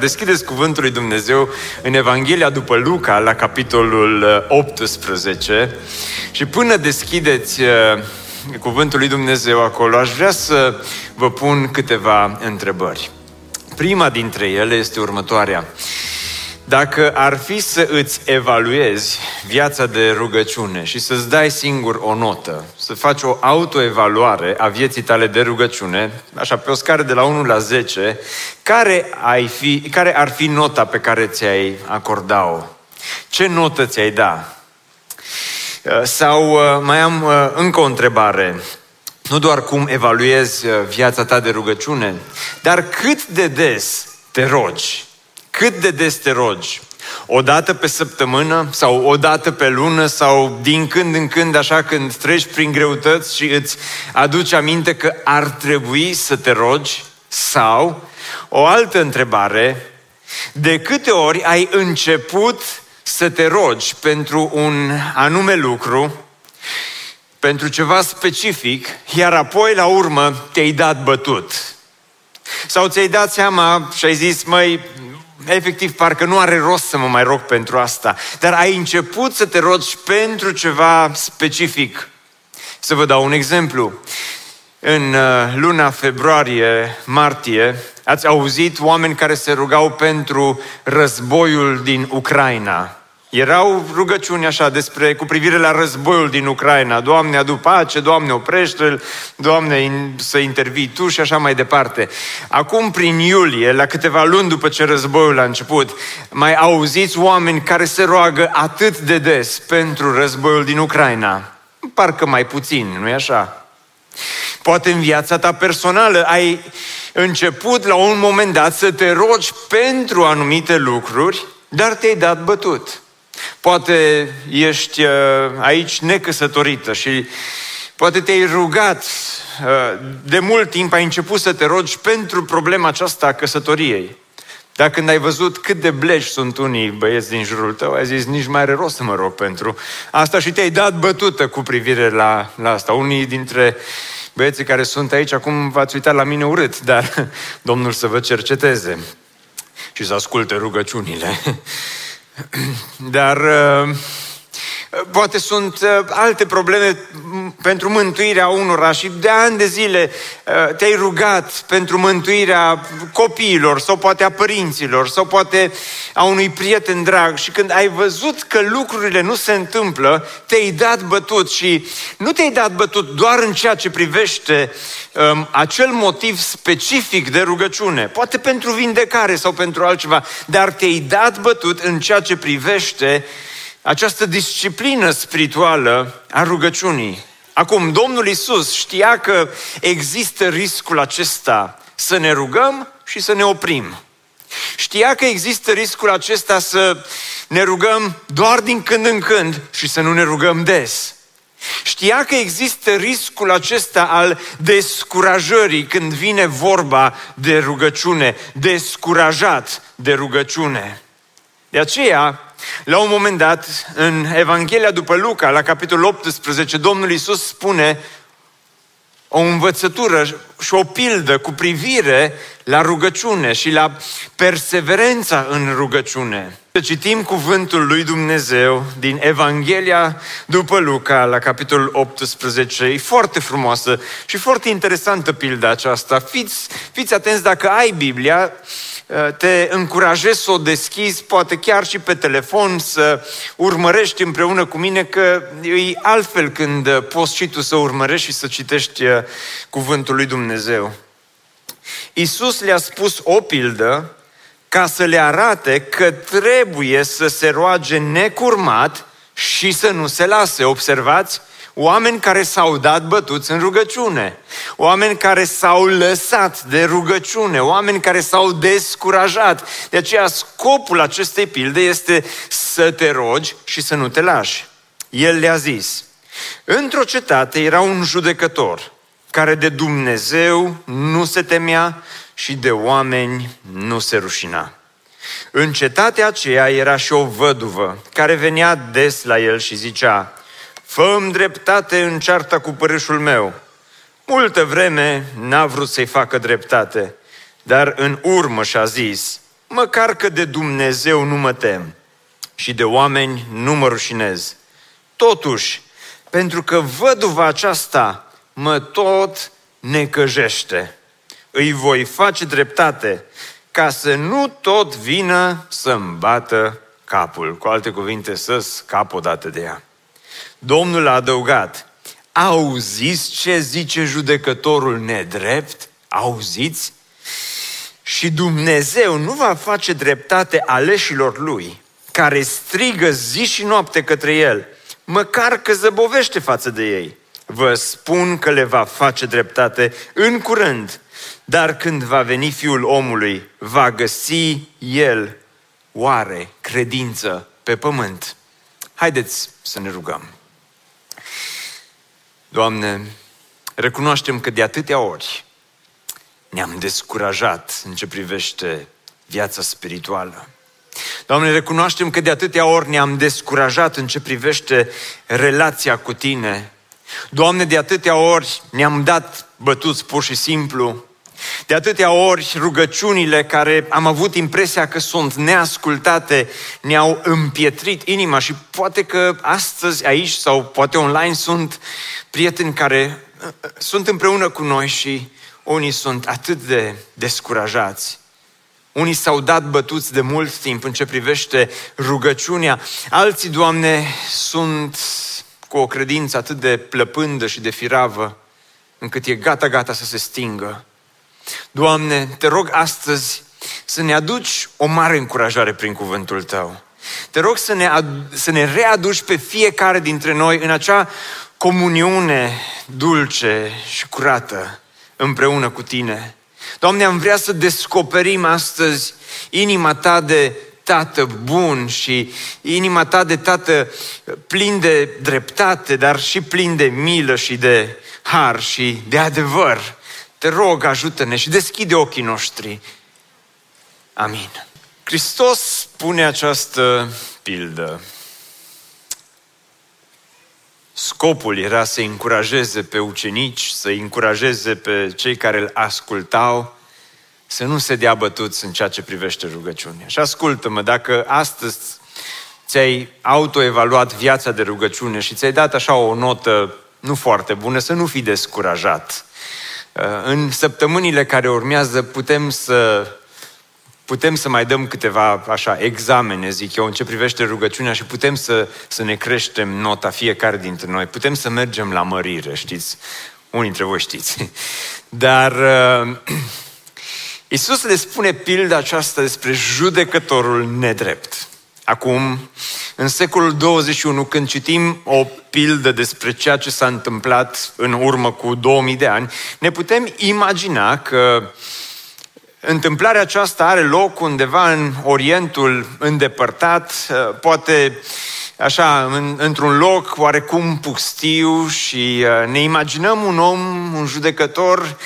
Deschideți cuvântul lui Dumnezeu în Evanghelia după Luca, la capitolul 18. Și până deschideți uh, cuvântul lui Dumnezeu acolo, aș vrea să vă pun câteva întrebări. Prima dintre ele este următoarea. Dacă ar fi să îți evaluezi viața de rugăciune și să-ți dai singur o notă, să faci o autoevaluare a vieții tale de rugăciune, așa pe o scară de la 1 la 10, care, ai fi, care ar fi nota pe care ți-ai acorda-o? Ce notă ți-ai da? Uh, sau uh, mai am uh, încă o întrebare. Nu doar cum evaluezi viața ta de rugăciune, dar cât de des te rogi cât de des te rogi? O dată pe săptămână sau o dată pe lună sau din când în când așa când treci prin greutăți și îți aduci aminte că ar trebui să te rogi? Sau o altă întrebare, de câte ori ai început să te rogi pentru un anume lucru, pentru ceva specific, iar apoi la urmă te-ai dat bătut? Sau ți-ai dat seama și ai zis, măi, efectiv, parcă nu are rost să mă mai rog pentru asta. Dar ai început să te rogi pentru ceva specific. Să vă dau un exemplu. În uh, luna februarie-martie ați auzit oameni care se rugau pentru războiul din Ucraina. Erau rugăciuni așa despre, cu privire la războiul din Ucraina. Doamne, adu pace, Doamne, oprește-l, Doamne, să intervii Tu și așa mai departe. Acum, prin iulie, la câteva luni după ce războiul a început, mai auziți oameni care se roagă atât de des pentru războiul din Ucraina. Parcă mai puțin, nu-i așa? Poate în viața ta personală ai început la un moment dat să te rogi pentru anumite lucruri, dar te-ai dat bătut. Poate ești uh, aici necăsătorită și poate te-ai rugat uh, de mult timp, ai început să te rogi pentru problema aceasta a căsătoriei. Dar când ai văzut cât de bleși sunt unii băieți din jurul tău, ai zis, nici mai are rost să mă rog pentru asta și te-ai dat bătută cu privire la, la asta. Unii dintre băieții care sunt aici, acum v-ați uitat la mine urât, dar Domnul să vă cerceteze și să asculte rugăciunile. Dar uh, poate sunt uh, alte probleme pentru mântuirea unora și de ani de zile uh, te-ai rugat pentru mântuirea copiilor sau poate a părinților sau poate a unui prieten drag și când ai văzut că lucrurile nu se întâmplă, te-ai dat bătut și nu te-ai dat bătut doar în ceea ce privește um, acel motiv specific de rugăciune, poate pentru vindecare sau pentru altceva, dar te-ai dat bătut în ceea ce privește această disciplină spirituală a rugăciunii. Acum, Domnul Isus știa că există riscul acesta să ne rugăm și să ne oprim. Știa că există riscul acesta să ne rugăm doar din când în când și să nu ne rugăm des. Știa că există riscul acesta al descurajării când vine vorba de rugăciune, descurajat de rugăciune. De aceea, la un moment dat, în Evanghelia după Luca, la capitolul 18, Domnul Isus spune o învățătură și o pildă cu privire la rugăciune și la perseverența în rugăciune. Să citim cuvântul lui Dumnezeu din Evanghelia după Luca, la capitolul 18. E foarte frumoasă și foarte interesantă pilda aceasta. Fiți, fiți atenți dacă ai Biblia, Eh, te încurajez să o deschizi, poate chiar și pe telefon, să urmărești împreună cu mine, că e altfel când poți și tu să urmărești și să citești eh, cuvântul lui Dumnezeu. Iisus le-a spus o pildă ca să le arate că trebuie să se roage necurmat și să nu se lase. Observați? Oameni care s-au dat bătuți în rugăciune, oameni care s-au lăsat de rugăciune, oameni care s-au descurajat. De aceea scopul acestei pilde este să te rogi și să nu te lași. El le-a zis, într-o cetate era un judecător care de Dumnezeu nu se temea și de oameni nu se rușina. În cetatea aceea era și o văduvă care venea des la el și zicea, fă dreptate în cearta cu părâșul meu. Multă vreme n-a vrut să-i facă dreptate, dar în urmă și-a zis, măcar că de Dumnezeu nu mă tem și de oameni nu mă rușinez. Totuși, pentru că văduva aceasta mă tot necăjește, îi voi face dreptate ca să nu tot vină să-mi bată capul. Cu alte cuvinte, să scap odată de ea. Domnul a adăugat, auziți ce zice judecătorul nedrept? Auziți? Și Dumnezeu nu va face dreptate aleșilor lui, care strigă zi și noapte către el, măcar că zăbovește față de ei. Vă spun că le va face dreptate în curând, dar când va veni Fiul omului, va găsi El oare credință pe pământ? Haideți să ne rugăm. Doamne, recunoaștem că de atâtea ori ne-am descurajat în ce privește viața spirituală. Doamne, recunoaștem că de atâtea ori ne-am descurajat în ce privește relația cu Tine. Doamne, de atâtea ori ne-am dat bătuți pur și simplu. De atâtea ori rugăciunile care am avut impresia că sunt neascultate ne-au împietrit inima și poate că astăzi aici sau poate online sunt prieteni care uh, uh, sunt împreună cu noi și unii sunt atât de descurajați. Unii s-au dat bătuți de mult timp în ce privește rugăciunea. Alții, Doamne, sunt cu o credință atât de plăpândă și de firavă, încât e gata-gata să se stingă. Doamne, te rog astăzi să ne aduci o mare încurajare prin cuvântul Tău. Te rog să ne, ad- să ne readuci pe fiecare dintre noi în acea comuniune dulce și curată împreună cu Tine. Doamne, am vrea să descoperim astăzi inima Ta de tată bun și inima ta de tată plin de dreptate, dar și plin de milă și de har și de adevăr. Te rog, ajută-ne și deschide ochii noștri. Amin. Hristos spune această pildă. Scopul era să încurajeze pe ucenici, să încurajeze pe cei care îl ascultau, să nu se dea bătuți în ceea ce privește rugăciunea. Și ascultă-mă, dacă astăzi ți-ai autoevaluat viața de rugăciune și ți-ai dat așa o notă nu foarte bună, să nu fii descurajat. Uh, în săptămânile care urmează putem să putem să mai dăm câteva așa examene, zic eu, în ce privește rugăciunea și putem să, să ne creștem nota fiecare dintre noi. Putem să mergem la mărire, știți? Unii dintre voi știți. Dar uh, Isus le spune pilda aceasta despre judecătorul nedrept. Acum, în secolul 21, când citim o pildă despre ceea ce s-a întâmplat în urmă cu 2000 de ani, ne putem imagina că întâmplarea aceasta are loc undeva în Orientul îndepărtat, poate așa, în, într-un loc oarecum pustiu și uh, ne imaginăm un om, un judecător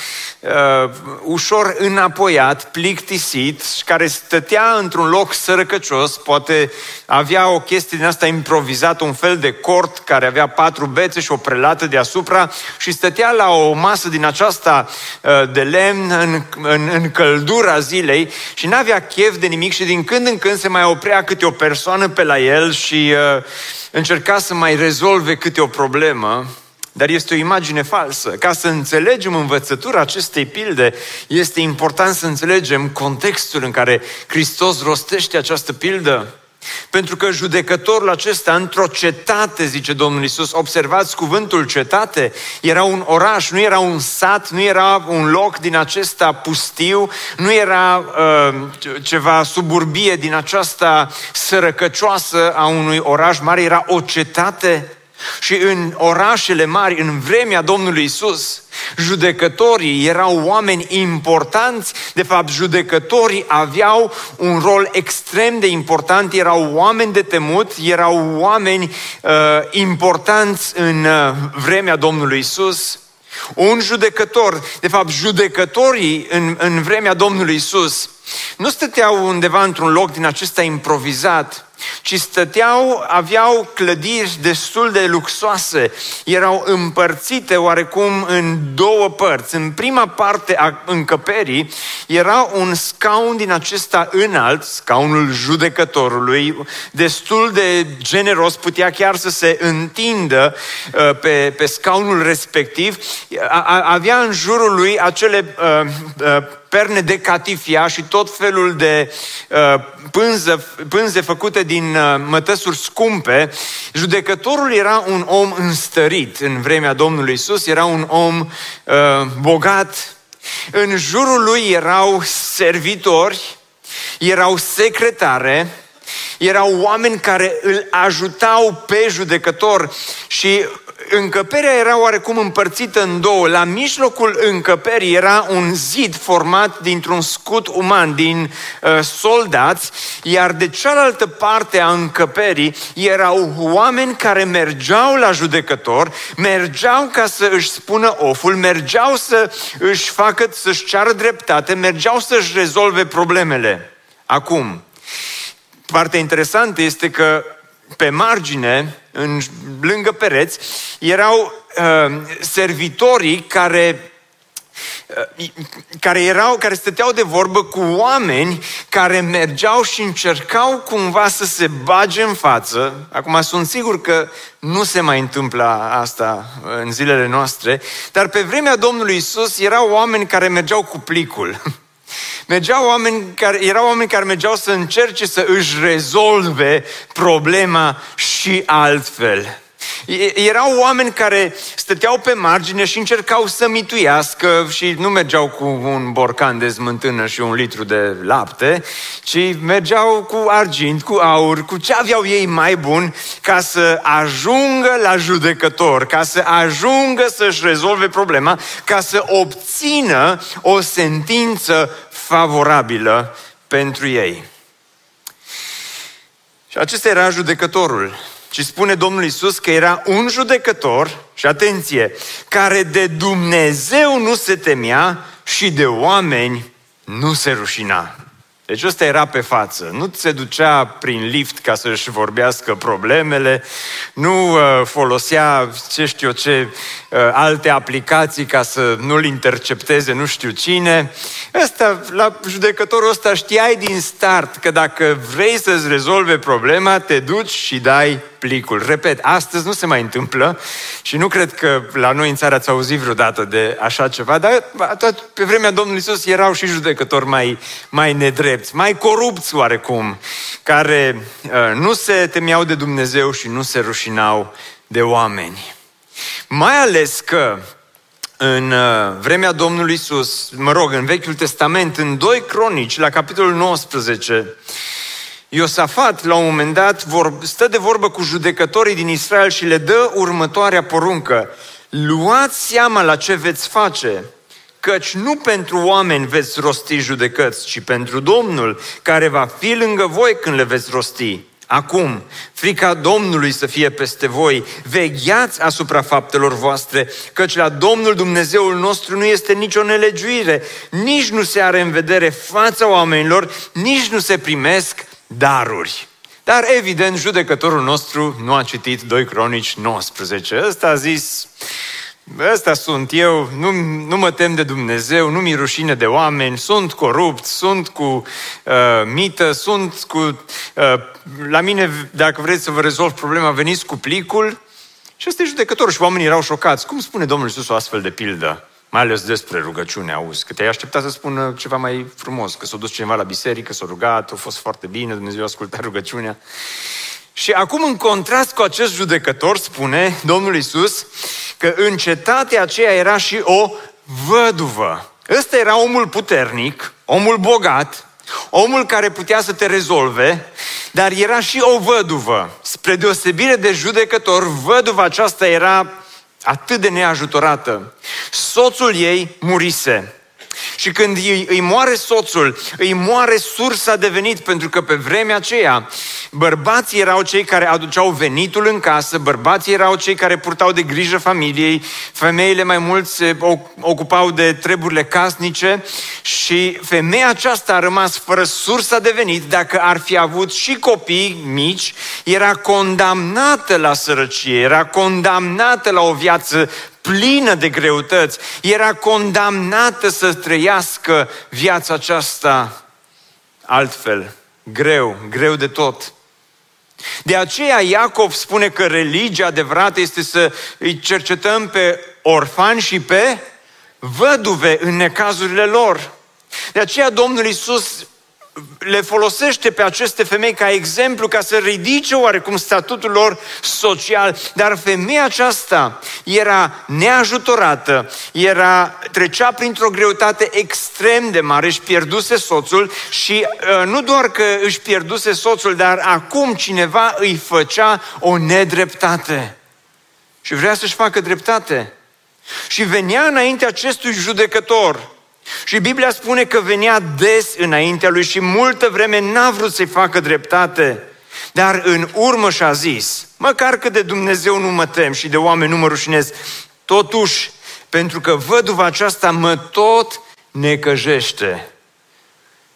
uh, ușor înapoiat, plictisit, care stătea într-un loc sărăcăcios, poate avea o chestie din asta improvizată, un fel de cort care avea patru bețe și o prelată deasupra și stătea la o masă din aceasta uh, de lemn în, în, în căldura zilei și n-avea chef de nimic și din când în când se mai oprea câte o persoană pe la el și uh, încerca să mai rezolve câte o problemă, dar este o imagine falsă. Ca să înțelegem învățătura acestei pilde, este important să înțelegem contextul în care Hristos rostește această pildă. Pentru că judecătorul acesta, într-o cetate, zice Domnul Isus, observați cuvântul cetate, era un oraș, nu era un sat, nu era un loc din acesta pustiu, nu era uh, ceva suburbie din aceasta sărăcăcioasă a unui oraș mare, era o cetate Și în orașele mari, în vremea Domnului Isus, judecătorii erau oameni importanți. De fapt, judecătorii aveau un rol extrem de important, erau oameni de temut, erau oameni uh, importanți în uh, vremea Domnului Isus. Un judecător, de fapt, judecătorii în, în vremea Domnului Isus, nu stăteau undeva într-un loc din acesta improvizat, ci stăteau, aveau clădiri destul de luxoase, erau împărțite oarecum în două părți. În prima parte a încăperii era un scaun din acesta înalt, scaunul judecătorului, destul de generos, putea chiar să se întindă uh, pe, pe scaunul respectiv. Avea în jurul lui acele uh, uh, perne de catifia și tot felul de uh, pânză, pânze făcute din uh, mătăsuri scumpe, judecătorul era un om înstărit în vremea Domnului Isus, era un om uh, bogat. În jurul lui erau servitori, erau secretare, erau oameni care îl ajutau pe judecător și încăperea era oarecum împărțită în două. La mijlocul încăperii era un zid format dintr-un scut uman, din uh, soldați, iar de cealaltă parte a încăperii erau oameni care mergeau la judecător, mergeau ca să își spună oful, mergeau să își facă, să-și ceară dreptate, mergeau să-și rezolve problemele. Acum, partea interesantă este că pe margine, în, lângă pereți, erau uh, servitorii care uh, care erau, care stăteau de vorbă cu oameni care mergeau și încercau cumva să se bage în față. Acum sunt sigur că nu se mai întâmplă asta în zilele noastre, dar pe vremea Domnului Isus erau oameni care mergeau cu plicul. Mergeau oameni care, erau oameni care mergeau să încerce să își rezolve problema și altfel. Erau oameni care stăteau pe margine și încercau să mituiască și nu mergeau cu un borcan de smântână și un litru de lapte, ci mergeau cu argint, cu aur, cu ce aveau ei mai bun ca să ajungă la judecător, ca să ajungă să-și rezolve problema, ca să obțină o sentință favorabilă pentru ei. Și acesta era judecătorul. Și spune Domnul Isus că era un judecător, și atenție, care de Dumnezeu nu se temea și de oameni nu se rușina. Deci ăsta era pe față. Nu se ducea prin lift ca să-și vorbească problemele, nu uh, folosea ce știu eu ce uh, alte aplicații ca să nu-l intercepteze nu știu cine. Ăsta, la judecătorul ăsta știai din start că dacă vrei să-ți rezolve problema, te duci și dai plicul. Repet, astăzi nu se mai întâmplă și nu cred că la noi în țară ați auzit vreodată de așa ceva, dar tot pe vremea Domnului Isus erau și judecători mai, mai nedrepți, mai corupți oarecum, care uh, nu se temeau de Dumnezeu și nu se rușinau de oameni. Mai ales că în uh, vremea Domnului Isus, mă rog, în Vechiul Testament, în 2 Cronici, la capitolul 19, Iosafat, la un moment dat, stă de vorbă cu judecătorii din Israel și le dă următoarea poruncă. Luați seama la ce veți face, căci nu pentru oameni veți rosti judecăți, ci pentru Domnul, care va fi lângă voi când le veți rosti. Acum, frica Domnului să fie peste voi, vegheați asupra faptelor voastre, căci la Domnul Dumnezeul nostru nu este nicio nelegiuire, nici nu se are în vedere fața oamenilor, nici nu se primesc daruri. Dar evident, judecătorul nostru nu a citit 2 Cronici 19. Ăsta a zis, ăsta sunt eu, nu, nu mă tem de Dumnezeu, nu mi rușine de oameni, sunt corupt, sunt cu uh, mită, sunt cu... Uh, la mine, dacă vreți să vă rezolv problema, veniți cu plicul. Și ăsta e judecătorul și oamenii erau șocați. Cum spune Domnul Iisus o astfel de pildă? Mai ales despre rugăciune, auzi, că te-ai așteptat să spună ceva mai frumos, că s-a dus cineva la biserică, s-a rugat, a fost foarte bine, Dumnezeu a ascultat rugăciunea. Și acum, în contrast cu acest judecător, spune Domnul Isus că în cetatea aceea era și o văduvă. Ăsta era omul puternic, omul bogat, omul care putea să te rezolve, dar era și o văduvă Spre deosebire de judecător, văduva aceasta era atât de neajutorată. Soțul ei murise. Și când îi, îi moare soțul, îi moare sursa de venit, pentru că pe vremea aceea bărbații erau cei care aduceau venitul în casă, bărbații erau cei care purtau de grijă familiei, femeile mai mult se ocupau de treburile casnice și femeia aceasta a rămas fără sursa de venit, dacă ar fi avut și copii mici, era condamnată la sărăcie, era condamnată la o viață plină de greutăți, era condamnată să trăiască viața aceasta altfel, greu, greu de tot. De aceea Iacov spune că religia adevărată este să îi cercetăm pe orfani și pe văduve în necazurile lor. De aceea Domnul Isus le folosește pe aceste femei ca exemplu, ca să ridice oarecum statutul lor social, dar femeia aceasta era neajutorată, era, trecea printr-o greutate extrem de mare, își pierduse soțul și uh, nu doar că își pierduse soțul, dar acum cineva îi făcea o nedreptate. Și vrea să-și facă dreptate. Și venea înainte acestui judecător, și Biblia spune că venea des înaintea lui și multă vreme n-a vrut să-i facă dreptate. Dar în urmă și-a zis, măcar că de Dumnezeu nu mă tem și de oameni nu mă rușinez, totuși, pentru că văduva aceasta mă tot necăjește.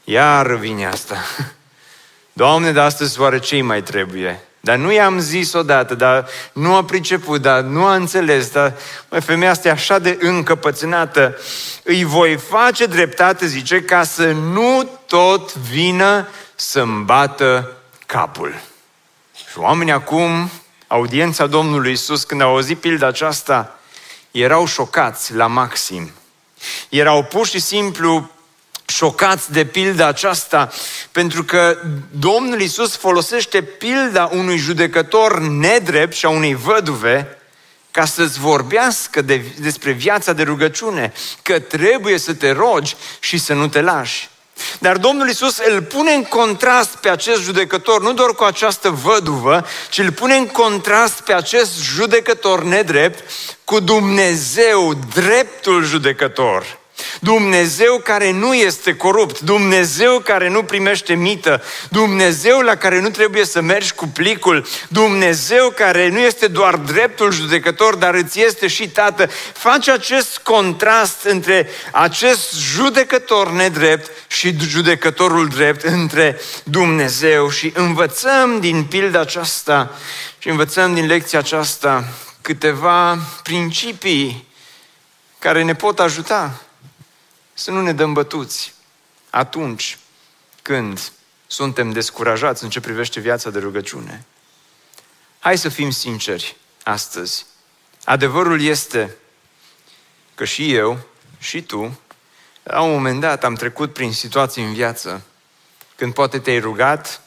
Iar vine asta. Doamne, de astăzi oare ce mai trebuie? Dar nu i-am zis odată, dar nu a priceput, dar nu a înțeles, dar mă, femeia asta e așa de încăpățânată. Îi voi face dreptate, zice, ca să nu tot vină să-mi bată capul. Și oamenii acum, audiența Domnului Isus, când au auzit pilda aceasta, erau șocați la maxim. Erau pur și simplu șocați de pilda aceasta, pentru că Domnul Isus folosește pilda unui judecător nedrept și a unei văduve ca să-ți vorbească de, despre viața de rugăciune, că trebuie să te rogi și să nu te lași. Dar Domnul Isus îl pune în contrast pe acest judecător, nu doar cu această văduvă, ci îl pune în contrast pe acest judecător nedrept cu Dumnezeu, dreptul judecător. Dumnezeu care nu este corupt, Dumnezeu care nu primește mită, Dumnezeu la care nu trebuie să mergi cu plicul, Dumnezeu care nu este doar dreptul judecător, dar îți este și tată. Face acest contrast între acest judecător nedrept și judecătorul drept, între Dumnezeu și învățăm din pilda aceasta și învățăm din lecția aceasta câteva principii care ne pot ajuta să nu ne dăm bătuți atunci când suntem descurajați în ce privește viața de rugăciune. Hai să fim sinceri astăzi. Adevărul este că și eu, și tu, la un moment dat am trecut prin situații în viață când poate te-ai rugat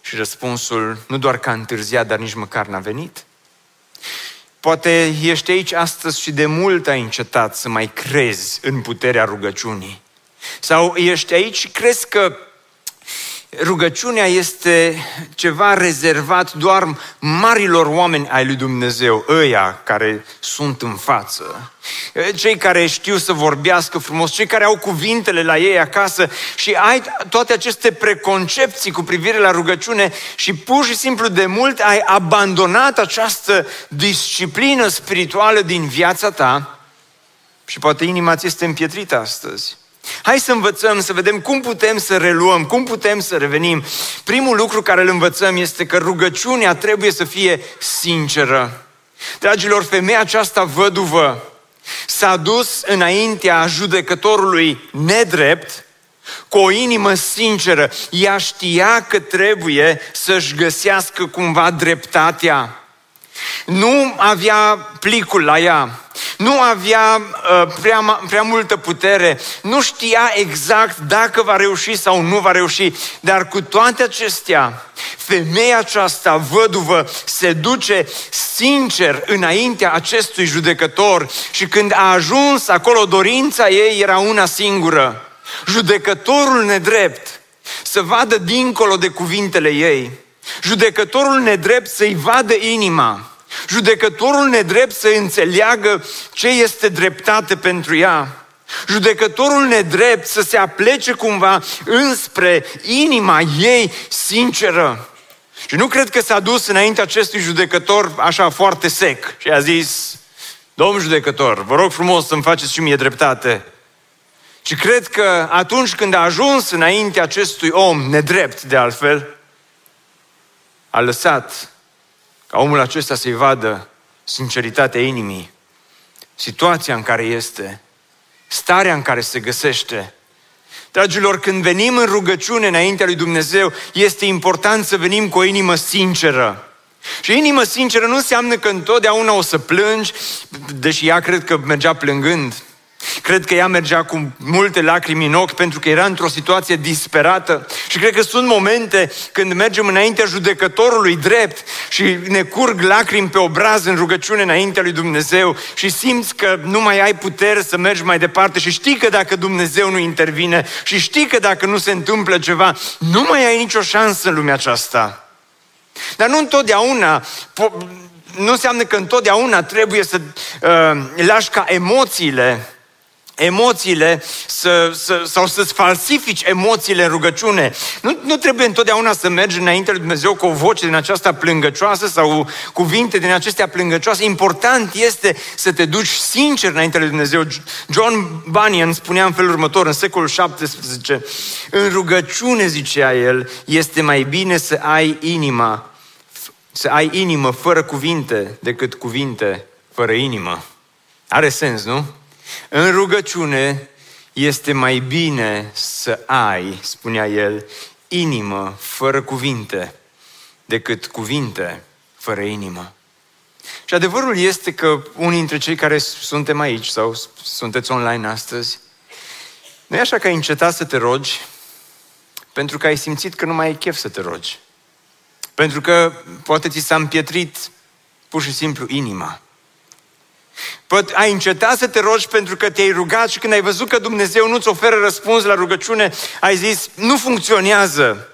și răspunsul nu doar că a întârziat, dar nici măcar n-a venit. Poate ești aici astăzi și de mult ai încetat să mai crezi în puterea rugăciunii. Sau ești aici și crezi că rugăciunea este ceva rezervat doar marilor oameni ai lui Dumnezeu, ăia care sunt în față, cei care știu să vorbească frumos, cei care au cuvintele la ei acasă și ai toate aceste preconcepții cu privire la rugăciune și pur și simplu de mult ai abandonat această disciplină spirituală din viața ta și poate inima ți este împietrită astăzi. Hai să învățăm, să vedem cum putem să reluăm, cum putem să revenim. Primul lucru care îl învățăm este că rugăciunea trebuie să fie sinceră. Dragilor, femeia aceasta văduvă s-a dus înaintea judecătorului nedrept cu o inimă sinceră. Ea știa că trebuie să-și găsească cumva dreptatea. Nu avea plicul la ea, nu avea uh, prea, prea multă putere, nu știa exact dacă va reuși sau nu va reuși, dar cu toate acestea, femeia aceasta, văduvă, se duce sincer înaintea acestui judecător și când a ajuns acolo, dorința ei era una singură. Judecătorul nedrept să vadă dincolo de cuvintele ei Judecătorul nedrept să-i vadă inima. Judecătorul nedrept să înțeleagă ce este dreptate pentru ea. Judecătorul nedrept să se aplece cumva înspre inima ei sinceră. Și nu cred că s-a dus înainte acestui judecător așa foarte sec și a zis, Domn judecător, vă rog frumos să-mi faceți și mie dreptate. Și cred că atunci când a ajuns înainte acestui om, nedrept de altfel, a lăsat ca omul acesta să-i vadă sinceritatea inimii, situația în care este, starea în care se găsește. Dragilor, când venim în rugăciune înaintea lui Dumnezeu, este important să venim cu o inimă sinceră. Și inimă sinceră nu înseamnă că întotdeauna o să plângi, deși ea cred că mergea plângând. Cred că ea mergea cu multe lacrimi în ochi pentru că era într-o situație disperată. Și cred că sunt momente când mergem înaintea judecătorului drept și ne curg lacrimi pe obraz în rugăciune înaintea lui Dumnezeu și simți că nu mai ai putere să mergi mai departe și știi că dacă Dumnezeu nu intervine și știi că dacă nu se întâmplă ceva, nu mai ai nicio șansă în lumea aceasta. Dar nu întotdeauna nu înseamnă că întotdeauna trebuie să uh, lași ca emoțiile emoțiile să, să, sau să-ți falsifici emoțiile în rugăciune. Nu, nu trebuie întotdeauna să mergi înainte lui Dumnezeu cu o voce din aceasta plângăcioasă sau cuvinte din acestea plângăcioase. Important este să te duci sincer înainte lui Dumnezeu. John Bunyan spunea în felul următor, în secolul 17, în rugăciune, zicea el, este mai bine să ai inima, să ai inimă fără cuvinte decât cuvinte fără inimă. Are sens, nu? În rugăciune este mai bine să ai, spunea el, inimă fără cuvinte decât cuvinte fără inimă. Și adevărul este că unii dintre cei care suntem aici sau sunteți online astăzi, nu e așa că ai încetat să te rogi pentru că ai simțit că nu mai ai chef să te rogi. Pentru că poate ți s-a împietrit pur și simplu inima. Ai încetat să te rogi pentru că te-ai rugat și când ai văzut că Dumnezeu nu-ți oferă răspuns la rugăciune, ai zis, nu funcționează.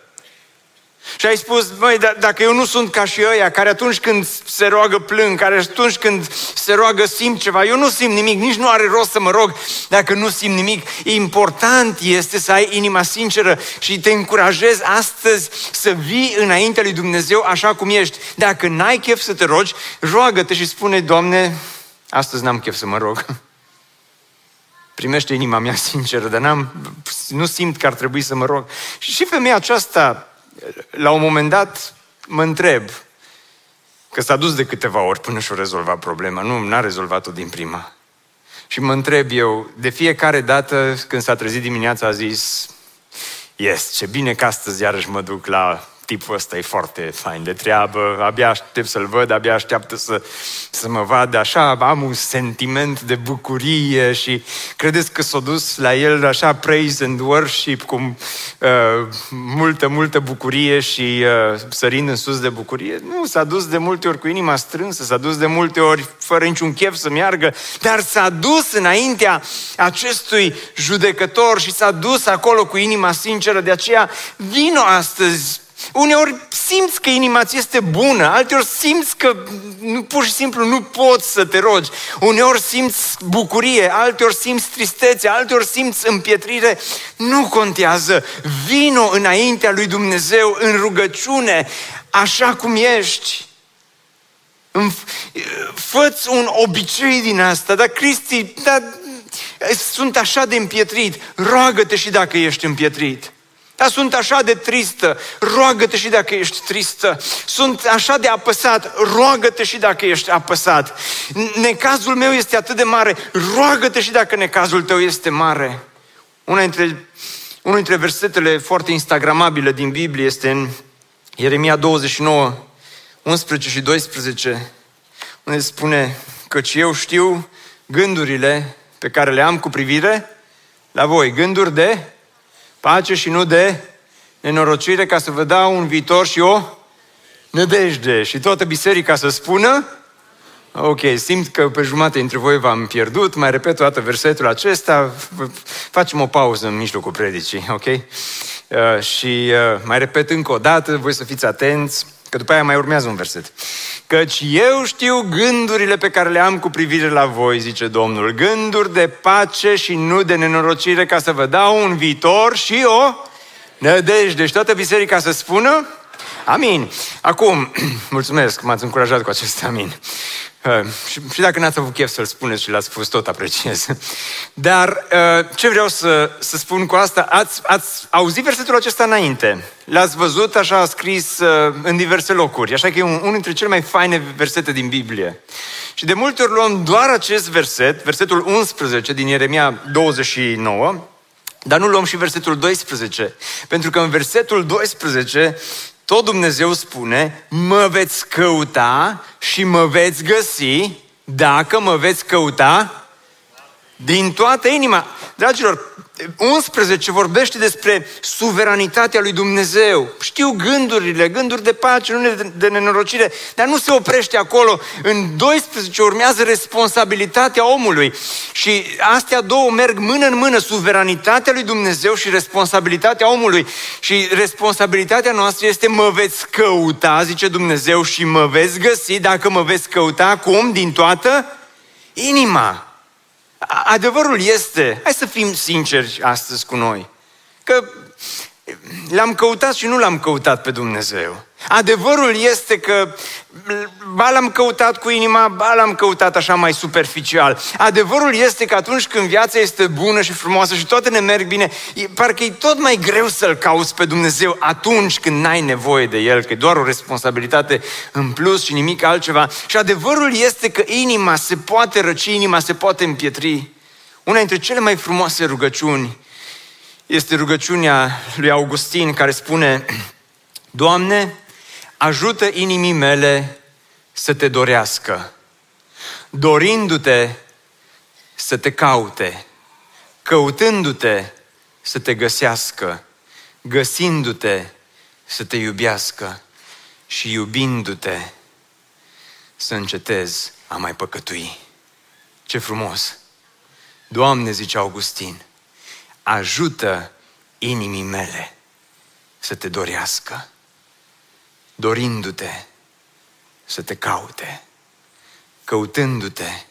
Și ai spus, băi, d- dacă eu nu sunt ca și ăia, care atunci când se roagă plâng, care atunci când se roagă simt ceva, eu nu simt nimic, nici nu are rost să mă rog dacă nu simt nimic. Important este să ai inima sinceră și te încurajez astăzi să vii înaintea lui Dumnezeu așa cum ești. Dacă n-ai chef să te rogi, roagă-te și spune, Doamne, Astăzi n-am chef să mă rog. Primește inima mea sinceră, dar n-am, nu simt că ar trebui să mă rog. Și și femeia aceasta, la un moment dat, mă întreb, că s-a dus de câteva ori până și-o rezolva problema. Nu, n-a rezolvat-o din prima. Și mă întreb eu, de fiecare dată când s-a trezit dimineața a zis, yes, ce bine că astăzi iarăși mă duc la tipul ăsta e foarte fain de treabă, abia aștept să-l văd, abia așteaptă să, să mă vadă, așa. Am un sentiment de bucurie și credeți că s-a dus la el așa praise and worship cu uh, multă, multă bucurie și uh, sărind în sus de bucurie? Nu, s-a dus de multe ori cu inima strânsă, s-a dus de multe ori fără niciun chef să meargă, dar s-a dus înaintea acestui judecător și s-a dus acolo cu inima sinceră, de aceea vino astăzi Uneori simți că inima ți este bună, alteori simți că nu, pur și simplu nu poți să te rogi. Uneori simți bucurie, alteori simți tristețe, alteori simți împietrire. Nu contează. Vino înaintea lui Dumnezeu în rugăciune, așa cum ești. Făți un obicei din asta, dar Cristi, dar sunt așa de împietrit, roagă-te și dacă ești împietrit. Dar sunt așa de tristă, roagă-te și dacă ești tristă. Sunt așa de apăsat, roagă-te și dacă ești apăsat. Necazul meu este atât de mare, roagă-te și dacă necazul tău este mare. Una dintre, unul dintre versetele foarte instagramabile din Biblie este în Ieremia 29, 11 și 12, unde spune căci eu știu gândurile pe care le am cu privire la voi, gânduri de pace și nu de nenorocire, ca să vă dau un viitor și o nădejde. Și toată biserica să spună, ok, simt că pe jumătate dintre voi v-am pierdut, mai repet o dată versetul acesta, facem o pauză în mijlocul predicii, ok? Uh, și uh, mai repet încă o dată, voi să fiți atenți, Că după aia mai urmează un verset. Căci eu știu gândurile pe care le am cu privire la voi, zice Domnul. Gânduri de pace și nu de nenorocire ca să vă dau un viitor și o nădejde. Și toată biserica să spună Amin. Acum, mulțumesc, m-ați încurajat cu acest amin. Uh, și, și dacă n-ați avut chef să-l spuneți și l-ați spus, tot apreciez. Dar uh, ce vreau să, să spun cu asta, ați, ați auzit versetul acesta înainte. L-ați văzut așa scris uh, în diverse locuri. Așa că e un, unul dintre cele mai faine versete din Biblie. Și de multe ori luăm doar acest verset, versetul 11 din Ieremia 29, dar nu luăm și versetul 12. Pentru că în versetul 12 tot Dumnezeu spune, mă veți căuta și mă veți găsi dacă mă veți căuta din toată inima. Dragilor, 11 vorbește despre suveranitatea lui Dumnezeu. Știu gândurile, gânduri de pace, nu de nenorocire, dar nu se oprește acolo. În 12 urmează responsabilitatea omului. Și astea două merg mână în mână, suveranitatea lui Dumnezeu și responsabilitatea omului. Și responsabilitatea noastră este mă veți căuta, zice Dumnezeu, și mă veți găsi dacă mă veți căuta cum? Din toată inima. Adevărul este, hai să fim sinceri astăzi cu noi, că l-am căutat și nu l-am căutat pe Dumnezeu. Adevărul este că ba l-am căutat cu inima, ba l-am căutat așa mai superficial. Adevărul este că atunci când viața este bună și frumoasă și toate ne merg bine, parcă e tot mai greu să-L cauți pe Dumnezeu atunci când n-ai nevoie de El, că e doar o responsabilitate în plus și nimic altceva. Și adevărul este că inima se poate răci, inima se poate împietri. Una dintre cele mai frumoase rugăciuni este rugăciunea lui Augustin care spune Doamne, ajută inimii mele să te dorească, dorindu-te să te caute, căutându-te să te găsească, găsindu-te să te iubească și iubindu-te să încetezi a mai păcătui. Ce frumos! Doamne, zice Augustin, ajută inimii mele să te dorească, dorindu-te să te caute, căutându-te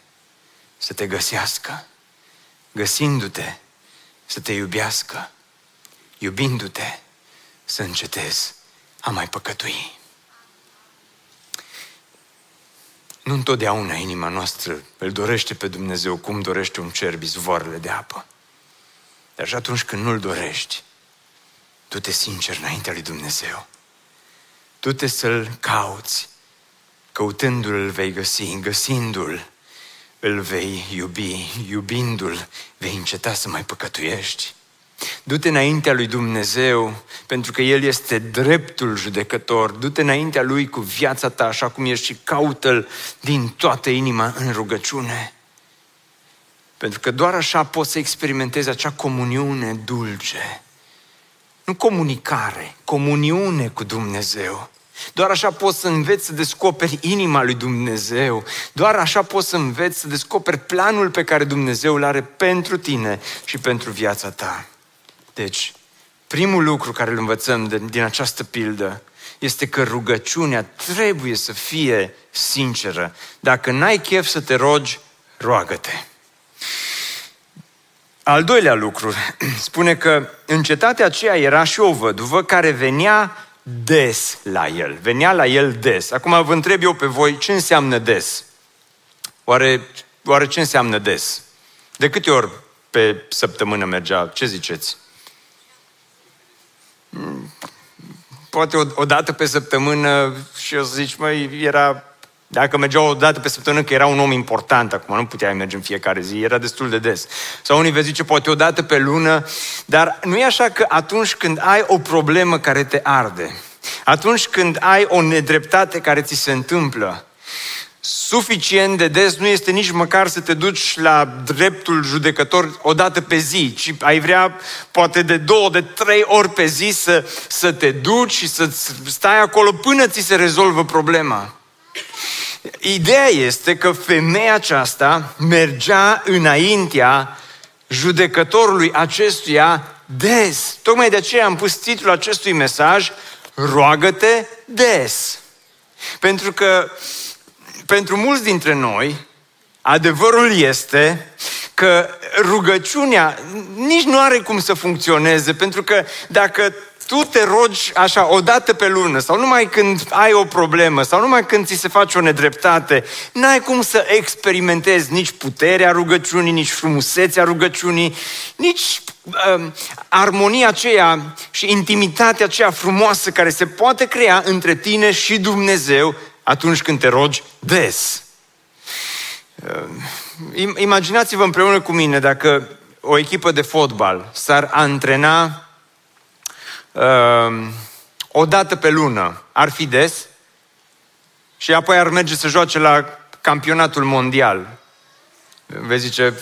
să te găsească, găsindu-te să te iubească, iubindu-te să încetezi a mai păcătui. Nu întotdeauna inima noastră îl dorește pe Dumnezeu cum dorește un cerb izvoarele de apă. Dar și atunci când nu-l dorești, tu te sincer înaintea lui Dumnezeu. Tu te să-l cauți, căutându-l îl vei găsi, găsindu-l îl vei iubi, iubindu-l vei înceta să mai păcătuiești. Du-te înaintea lui Dumnezeu, pentru că El este dreptul judecător. Du-te înaintea Lui cu viața ta, așa cum ești, și caută-L din toată inima în rugăciune. Pentru că doar așa poți să experimentezi acea comuniune dulce. Nu comunicare, comuniune cu Dumnezeu. Doar așa poți să înveți să descoperi inima lui Dumnezeu. Doar așa poți să înveți să descoperi planul pe care Dumnezeu îl are pentru tine și pentru viața ta. Deci, primul lucru care îl învățăm din această pildă este că rugăciunea trebuie să fie sinceră. Dacă n-ai chef să te rogi, roagă-te. Al doilea lucru spune că în cetatea aceea era și o văduvă care venea des la el. Venea la el des. Acum vă întreb eu pe voi ce înseamnă des. Oare, oare ce înseamnă des? De câte ori pe săptămână mergea? Ce ziceți? Hmm, poate o, o dată pe săptămână și o să zici, măi, era dacă mergeau o dată pe săptămână, că era un om important, acum nu puteai merge în fiecare zi, era destul de des. Sau unii vezi zice, poate o dată pe lună, dar nu e așa că atunci când ai o problemă care te arde, atunci când ai o nedreptate care ți se întâmplă, suficient de des nu este nici măcar să te duci la dreptul judecător o dată pe zi, ci ai vrea poate de două, de trei ori pe zi să, să te duci și să stai acolo până ți se rezolvă problema. Ideea este că femeia aceasta mergea înaintea judecătorului acestuia des. Tocmai de aceea am pus titlul acestui mesaj, roagă-te des. Pentru că pentru mulți dintre noi, adevărul este că rugăciunea nici nu are cum să funcționeze, pentru că dacă tu te rogi așa o dată pe lună sau numai când ai o problemă sau numai când ți se face o nedreptate, n-ai cum să experimentezi nici puterea rugăciunii, nici frumusețea rugăciunii, nici uh, armonia aceea și intimitatea aceea frumoasă care se poate crea între tine și Dumnezeu atunci când te rogi des. Uh, imaginați-vă împreună cu mine dacă o echipă de fotbal s-ar antrena uh, o dată pe lună, ar fi des, și apoi ar merge să joace la campionatul mondial. Vezi zice,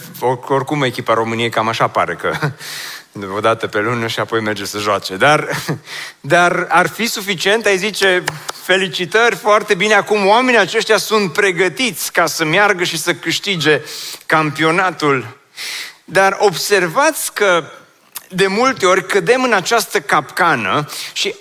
oricum echipa României cam așa pare că o dată pe lună și apoi merge să joace. Dar, dar ar fi suficient, ai zice, felicitări, foarte bine, acum oamenii aceștia sunt pregătiți ca să meargă și să câștige campionatul. Dar observați că de multe ori cădem în această capcană și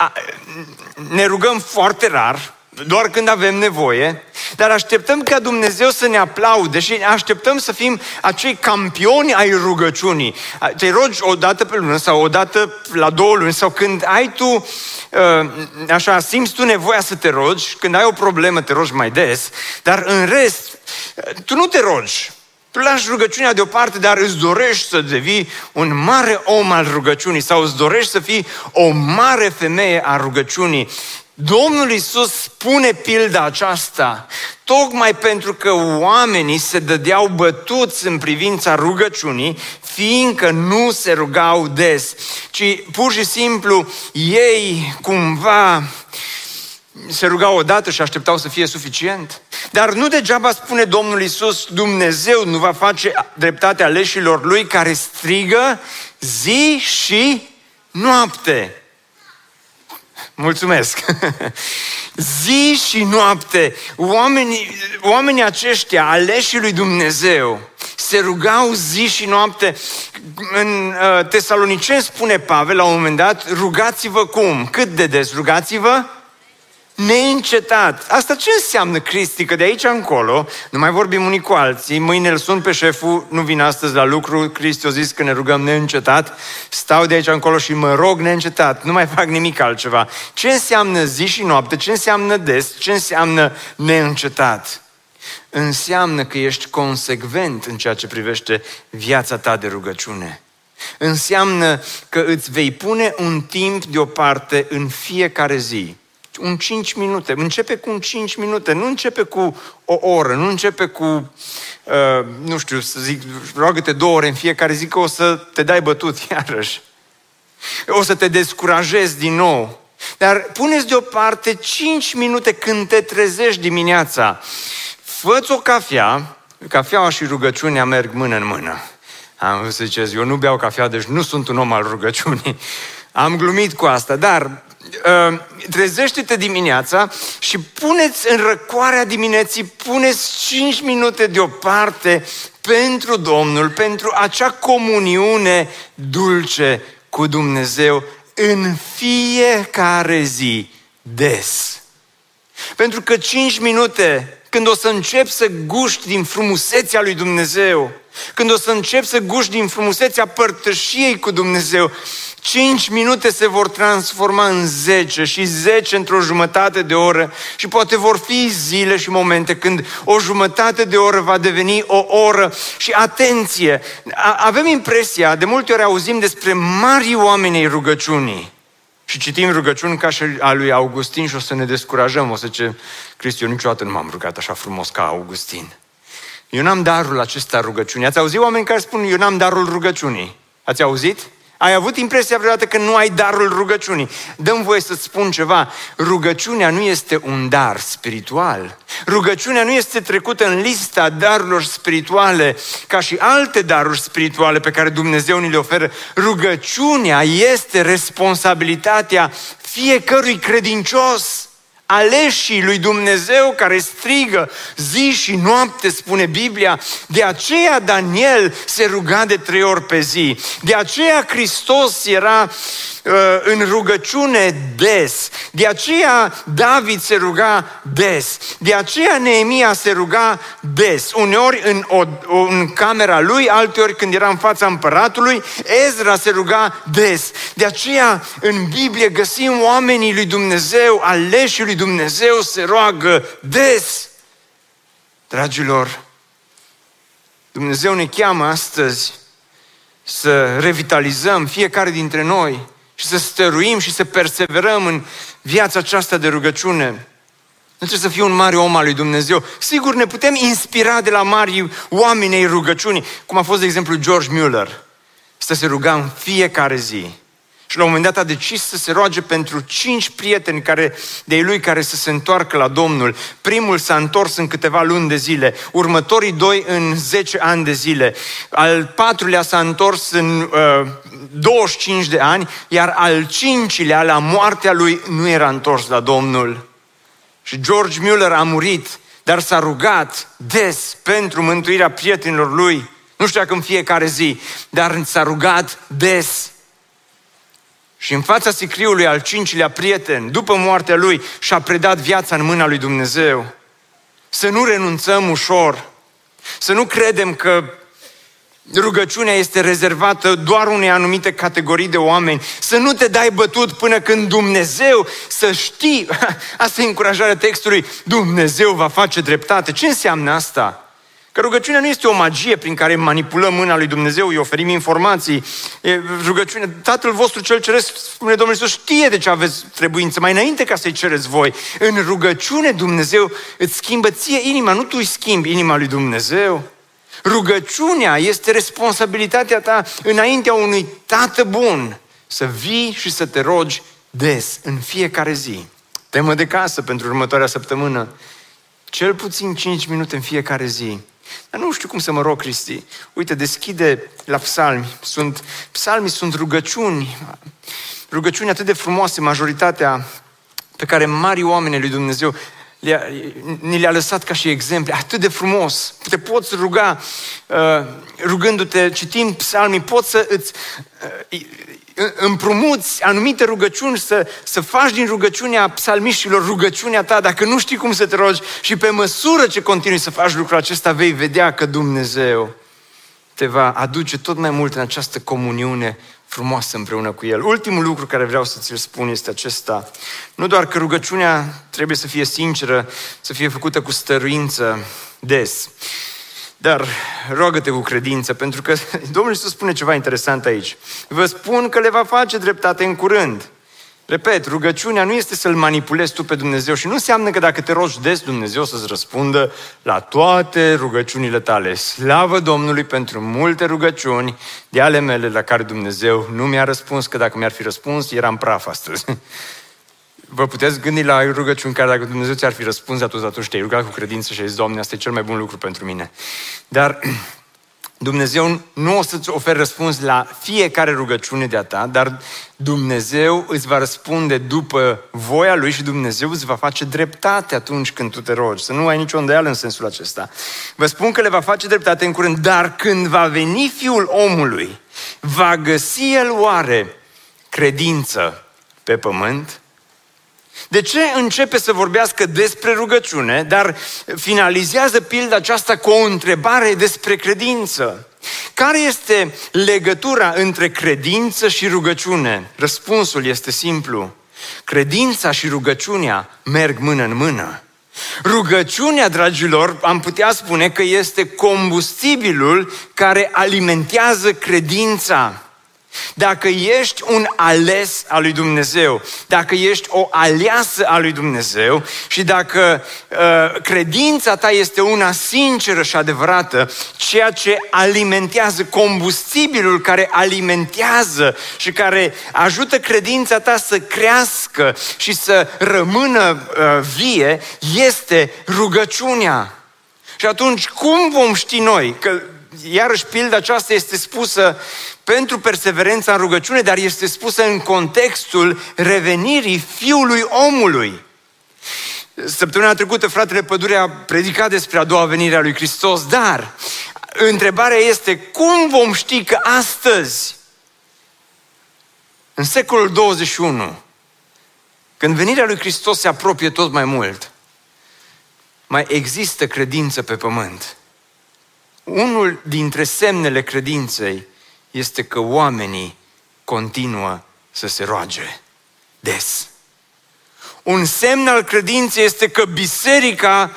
ne rugăm foarte rar, doar când avem nevoie, dar așteptăm ca Dumnezeu să ne aplaude și așteptăm să fim acei campioni ai rugăciunii. Te rogi o dată pe lună sau o dată la două luni sau când ai tu, uh, așa, simți tu nevoia să te rogi, când ai o problemă te rogi mai des, dar în rest, tu nu te rogi. Tu lași rugăciunea deoparte, dar îți dorești să devii un mare om al rugăciunii sau îți dorești să fii o mare femeie a rugăciunii. Domnul Isus spune pilda aceasta tocmai pentru că oamenii se dădeau bătuți în privința rugăciunii, fiindcă nu se rugau des, ci pur și simplu ei cumva se rugau odată și așteptau să fie suficient. Dar nu degeaba spune Domnul Isus, Dumnezeu nu va face dreptate aleșilor lui care strigă zi și noapte. Mulțumesc! Zi și noapte, oamenii, oamenii aceștia, aleșii lui Dumnezeu, se rugau zi și noapte. În uh, Tesalonicen spune Pavel la un moment dat, rugați-vă cum? Cât de des rugați-vă? Neîncetat. Asta ce înseamnă, Cristi? Că de aici încolo, nu mai vorbim unii cu alții, mâine îl sun pe șeful, nu vin astăzi la lucru, Cristi a zis că ne rugăm neîncetat, stau de aici încolo și mă rog neîncetat, nu mai fac nimic altceva. Ce înseamnă zi și noapte? Ce înseamnă des? Ce înseamnă neîncetat? Înseamnă că ești consecvent în ceea ce privește viața ta de rugăciune. Înseamnă că îți vei pune un timp deoparte în fiecare zi un 5 minute. Începe cu un 5 minute, nu începe cu o oră, nu începe cu, uh, nu știu, să zic, roagă-te două ore în fiecare zi că o să te dai bătut iarăși. O să te descurajezi din nou. Dar puneți deoparte 5 minute când te trezești dimineața. Fă-ți o cafea, cafeaua și rugăciunea merg mână în mână. Am să ziceți, eu nu beau cafea, deci nu sunt un om al rugăciunii. Am glumit cu asta, dar uh, trezește-te dimineața și puneți în răcoarea dimineții, puneți 5 minute deoparte pentru Domnul, pentru acea comuniune dulce cu Dumnezeu în fiecare zi, des. Pentru că 5 minute, când o să încep să guști din frumusețea lui Dumnezeu, când o să încep să guști din frumusețea părtășiei cu Dumnezeu, 5 minute se vor transforma în 10 și 10 într-o jumătate de oră și poate vor fi zile și momente când o jumătate de oră va deveni o oră și atenție, avem impresia, de multe ori auzim despre mari oameni ai rugăciunii și citim rugăciuni ca și a lui Augustin și o să ne descurajăm, o să ce Cristi, eu niciodată nu m-am rugat așa frumos ca Augustin. Eu n-am darul acesta rugăciunii. Ați auzit oameni care spun, eu n-am darul rugăciunii? Ați auzit? Ai avut impresia vreodată că nu ai darul rugăciunii? Dăm voie să-ți spun ceva. Rugăciunea nu este un dar spiritual. Rugăciunea nu este trecută în lista darurilor spirituale ca și alte daruri spirituale pe care Dumnezeu ni le oferă. Rugăciunea este responsabilitatea fiecărui credincios aleșii lui Dumnezeu care strigă zi și noapte, spune Biblia. De aceea Daniel se ruga de trei ori pe zi. De aceea Hristos era în rugăciune des. De aceea David se ruga des. De aceea Neemia se ruga des. Uneori în, o, în camera lui, alteori când era în fața împăratului, Ezra se ruga des. De aceea în Biblie găsim oamenii lui Dumnezeu, aleșii lui Dumnezeu se roagă des. Dragilor, Dumnezeu ne cheamă astăzi să revitalizăm fiecare dintre noi și să stăruim și să perseverăm în viața aceasta de rugăciune. Nu trebuie să fii un mare om al lui Dumnezeu. Sigur, ne putem inspira de la mari oameni ai rugăciunii, cum a fost, de exemplu, George Mueller. Să se ruga în fiecare zi. Și la un moment dat a decis să se roage pentru cinci prieteni care, de lui care să se întoarcă la Domnul. Primul s-a întors în câteva luni de zile, următorii doi în zece ani de zile, al patrulea s-a întors în uh, 25 de ani, iar al cincilea, la moartea lui, nu era întors la Domnul. Și George Mueller a murit, dar s-a rugat des pentru mântuirea prietenilor lui. Nu știu dacă în fiecare zi, dar s-a rugat des. Și în fața sicriului al cincilea prieten, după moartea lui, și-a predat viața în mâna lui Dumnezeu. Să nu renunțăm ușor, să nu credem că rugăciunea este rezervată doar unei anumite categorii de oameni, să nu te dai bătut până când Dumnezeu să știi, asta e încurajarea textului, Dumnezeu va face dreptate. Ce înseamnă asta? Că rugăciunea nu este o magie prin care manipulăm mâna lui Dumnezeu, îi oferim informații. E rugăciunea, Tatăl vostru cel ceresc, spune Domnul Iisus, știe de ce aveți trebuință mai înainte ca să-i cereți voi. În rugăciune Dumnezeu îți schimbă ție inima, nu tu îi schimbi inima lui Dumnezeu. Rugăciunea este responsabilitatea ta înaintea unui tată bun să vii și să te rogi des, în fiecare zi. Temă de casă pentru următoarea săptămână. Cel puțin 5 minute în fiecare zi dar nu știu cum să mă rog, Cristi. Uite, deschide la psalmi. Sunt, psalmii sunt rugăciuni. Rugăciuni atât de frumoase, majoritatea pe care mari oameni lui Dumnezeu le-a, ni le-a lăsat ca și exemple, atât de frumos. Te poți ruga, uh, rugându-te, citind psalmii, poți să îți uh, împrumuți anumite rugăciuni, să, să faci din rugăciunea psalmiștilor rugăciunea ta, dacă nu știi cum să te rogi și pe măsură ce continui să faci lucrul acesta, vei vedea că Dumnezeu te va aduce tot mai mult în această comuniune frumoasă împreună cu El. Ultimul lucru care vreau să ți-l spun este acesta. Nu doar că rugăciunea trebuie să fie sinceră, să fie făcută cu stăruință des, dar roagă-te cu credință, pentru că Domnul Iisus spune ceva interesant aici. Vă spun că le va face dreptate în curând. Repet, rugăciunea nu este să-L manipulezi tu pe Dumnezeu și nu înseamnă că dacă te rogi des, Dumnezeu să-ți răspundă la toate rugăciunile tale. Slavă Domnului pentru multe rugăciuni de ale mele la care Dumnezeu nu mi-a răspuns, că dacă mi-ar fi răspuns, eram praf astăzi. Vă puteți gândi la rugăciuni care dacă Dumnezeu ți-ar fi răspuns atunci, atunci te-ai rugat cu credință și ai zis, Doamne, asta e cel mai bun lucru pentru mine. Dar Dumnezeu nu o să-ți oferi răspuns la fiecare rugăciune de-a ta, dar Dumnezeu îți va răspunde după voia Lui și Dumnezeu îți va face dreptate atunci când tu te rogi. Să nu ai nicio îndoială în sensul acesta. Vă spun că le va face dreptate în curând, dar când va veni Fiul omului, va găsi El oare credință pe pământ? De ce începe să vorbească despre rugăciune, dar finalizează pilda aceasta cu o întrebare despre credință? Care este legătura între credință și rugăciune? Răspunsul este simplu. Credința și rugăciunea merg mână în mână. Rugăciunea, dragilor, am putea spune că este combustibilul care alimentează credința. Dacă ești un ales al lui Dumnezeu, dacă ești o aliasă a lui Dumnezeu și dacă uh, credința ta este una sinceră și adevărată, ceea ce alimentează combustibilul care alimentează și care ajută credința ta să crească și să rămână uh, vie, este rugăciunea. Și atunci, cum vom ști noi că iarăși pilda aceasta este spusă pentru perseverența în rugăciune, dar este spusă în contextul revenirii Fiului omului. Săptămâna trecută, fratele Pădure a predicat despre a doua venire a lui Hristos, dar întrebarea este cum vom ști că astăzi în secolul 21, când venirea lui Hristos se apropie tot mai mult, mai există credință pe pământ. Unul dintre semnele credinței este că oamenii continuă să se roage des. Un semn al credinței este că biserica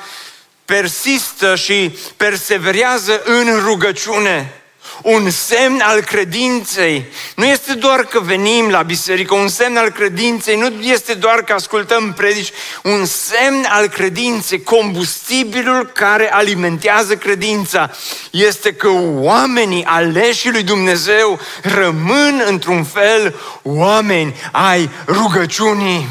persistă și perseverează în rugăciune un semn al credinței. Nu este doar că venim la biserică, un semn al credinței nu este doar că ascultăm predici, un semn al credinței, combustibilul care alimentează credința, este că oamenii aleși lui Dumnezeu rămân într-un fel oameni ai rugăciunii.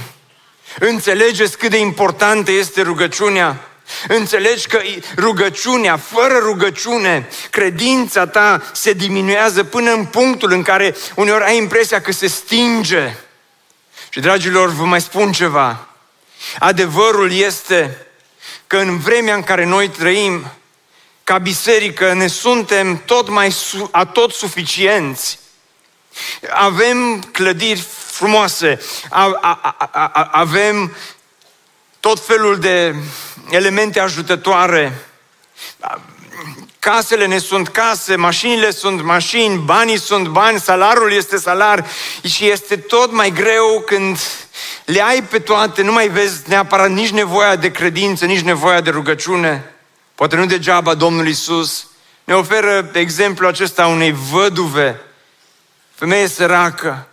Înțelegeți cât de importantă este rugăciunea? Înțelegi că rugăciunea, fără rugăciune, credința ta se diminuează până în punctul în care uneori ai impresia că se stinge. Și dragilor, vă mai spun ceva. Adevărul este că în vremea în care noi trăim, ca biserică, ne suntem tot mai atot suficienți. Avem clădiri frumoase, a, a, a, avem tot felul de elemente ajutătoare. Casele ne sunt case, mașinile sunt mașini, banii sunt bani, salarul este salar și este tot mai greu când le ai pe toate, nu mai vezi neapărat nici nevoia de credință, nici nevoia de rugăciune. Poate nu degeaba Domnul Isus ne oferă exemplu acesta unei văduve, femeie săracă,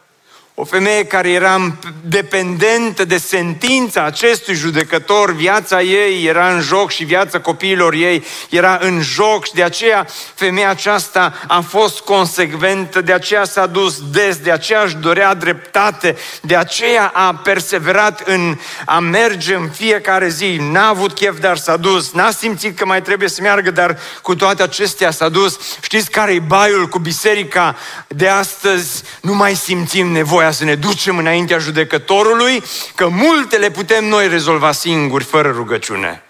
o femeie care era dependentă de sentința acestui judecător, viața ei era în joc și viața copiilor ei era în joc și de aceea femeia aceasta a fost consecventă, de aceea s-a dus des, de aceea își dorea dreptate, de aceea a perseverat în a merge în fiecare zi. N-a avut chef, dar s-a dus. N-a simțit că mai trebuie să meargă, dar cu toate acestea s-a dus. Știți care e baiul cu biserica de astăzi? Nu mai simțim nevoia nevoia să ne ducem înaintea judecătorului, că multe le putem noi rezolva singuri, fără rugăciune.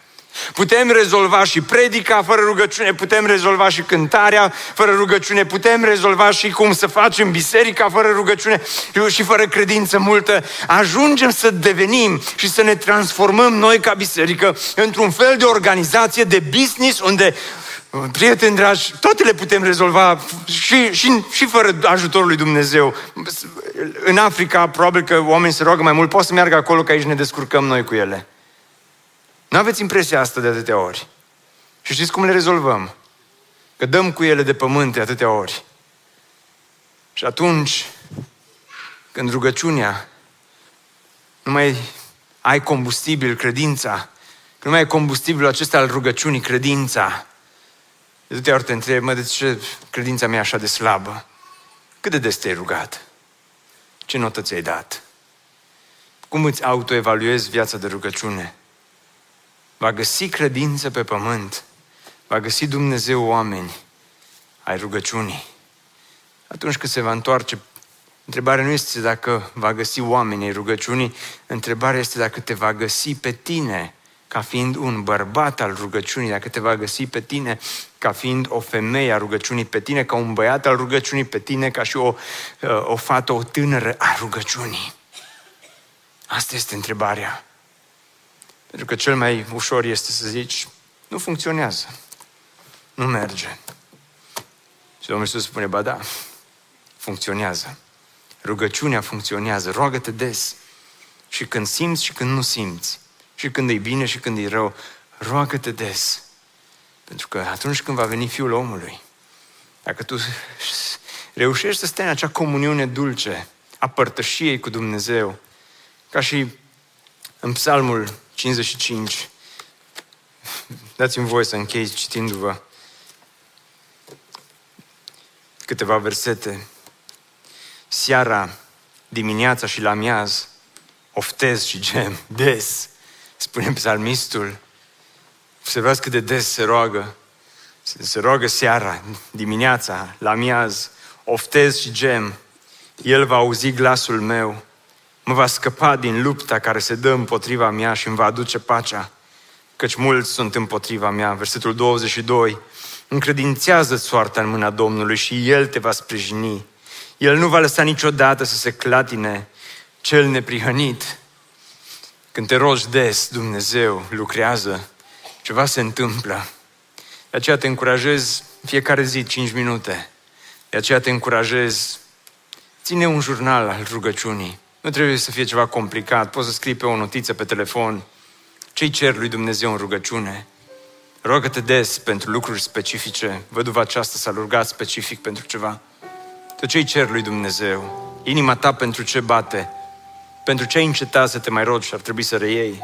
Putem rezolva și predica fără rugăciune, putem rezolva și cântarea fără rugăciune, putem rezolva și cum să facem biserica fără rugăciune și fără credință multă. Ajungem să devenim și să ne transformăm noi ca biserică într-un fel de organizație de business unde Prieteni dragi, toate le putem rezolva și, și, și fără ajutorul lui Dumnezeu. În Africa, probabil că oamenii se roagă mai mult, pot să meargă acolo, că aici ne descurcăm noi cu ele. Nu aveți impresia asta de atâtea ori. Și știți cum le rezolvăm? Că dăm cu ele de pământ de atâtea ori. Și atunci, când rugăciunea nu mai ai combustibil, credința, când nu mai ai combustibilul acesta al rugăciunii, credința, de atâtea ori te întreb, mă, de ce credința mea e așa de slabă? Cât de des te-ai rugat? Ce notă ți-ai dat? Cum îți autoevaluezi viața de rugăciune? Va găsi credință pe pământ, va găsi Dumnezeu oameni ai rugăciunii. Atunci când se va întoarce, întrebarea nu este dacă va găsi oameni ai rugăciunii, întrebarea este dacă te va găsi pe tine ca fiind un bărbat al rugăciunii, dacă te va găsi pe tine ca fiind o femeie a rugăciunii, pe tine ca un băiat al rugăciunii, pe tine ca și o, uh, o fată, o tânără a rugăciunii. Asta este întrebarea. Pentru că cel mai ușor este să zici, nu funcționează, nu merge. Și Domnul Iisus spune, ba da, funcționează. Rugăciunea funcționează, roagă-te des. Și când simți și când nu simți. Și când e bine și când e rău, roagă-te des. Pentru că atunci când va veni Fiul omului, dacă tu reușești să stai în acea comuniune dulce a părtășiei cu Dumnezeu, ca și în Psalmul 55, dați-mi voie să închei citindu-vă câteva versete. Seara, dimineața și la miaz, oftez și gem, des, spune psalmistul, Observați cât de des se roagă. Se, se roagă seara, dimineața, la miaz, oftez și gem. El va auzi glasul meu, mă va scăpa din lupta care se dă împotriva mea și îmi va aduce pacea, căci mulți sunt împotriva mea. Versetul 22. Încredințează soarta în mâna Domnului și El te va sprijini. El nu va lăsa niciodată să se clatine cel neprihănit. Când te rogi des, Dumnezeu lucrează, ceva se întâmplă. De aceea te încurajez fiecare zi 5 minute. De aceea te încurajez, ține un jurnal al rugăciunii. Nu trebuie să fie ceva complicat, poți să scrii pe o notiță pe telefon. Ce-i cer lui Dumnezeu în rugăciune? Rogă-te des pentru lucruri specifice. Văduva aceasta s-a rugat specific pentru ceva. Tu ce-i cer lui Dumnezeu? Inima ta pentru ce bate? Pentru ce ai încetat să te mai rogi și ar trebui să reiei?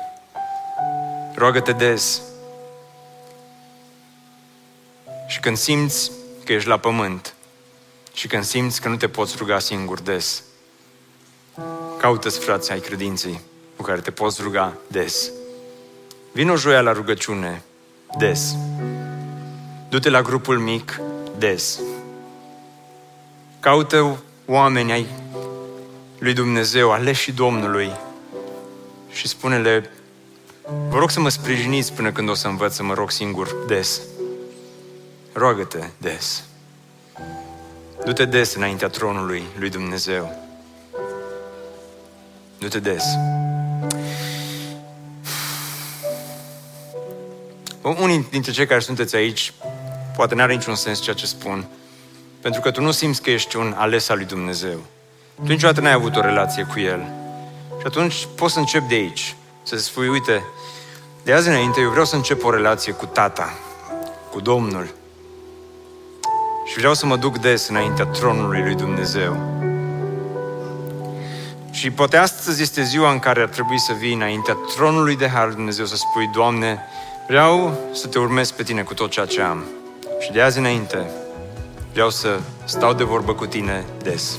Roagă-te des. Și când simți că ești la pământ și când simți că nu te poți ruga singur des, caută-ți frații ai credinței cu care te poți ruga des. Vino joia la rugăciune des. Du-te la grupul mic des. Caută oameni ai lui Dumnezeu, aleși Domnului și spune-le, vă rog să mă sprijiniți până când o să învăț să mă rog singur des. Roagă-te des. Du-te des înaintea tronului lui Dumnezeu. Du-te des. Unii dintre cei care sunteți aici, poate n-are niciun sens ceea ce spun, pentru că tu nu simți că ești un ales al lui Dumnezeu. Tu niciodată n-ai avut o relație cu El. Și atunci poți să încep de aici. Să spui, uite, de azi înainte eu vreau să încep o relație cu Tata, cu Domnul. Și vreau să mă duc des înaintea tronului lui Dumnezeu. Și poate astăzi este ziua în care ar trebui să vii înaintea tronului de Har Dumnezeu să spui, Doamne, vreau să te urmez pe tine cu tot ceea ce am. Și de azi înainte vreau să stau de vorbă cu tine des.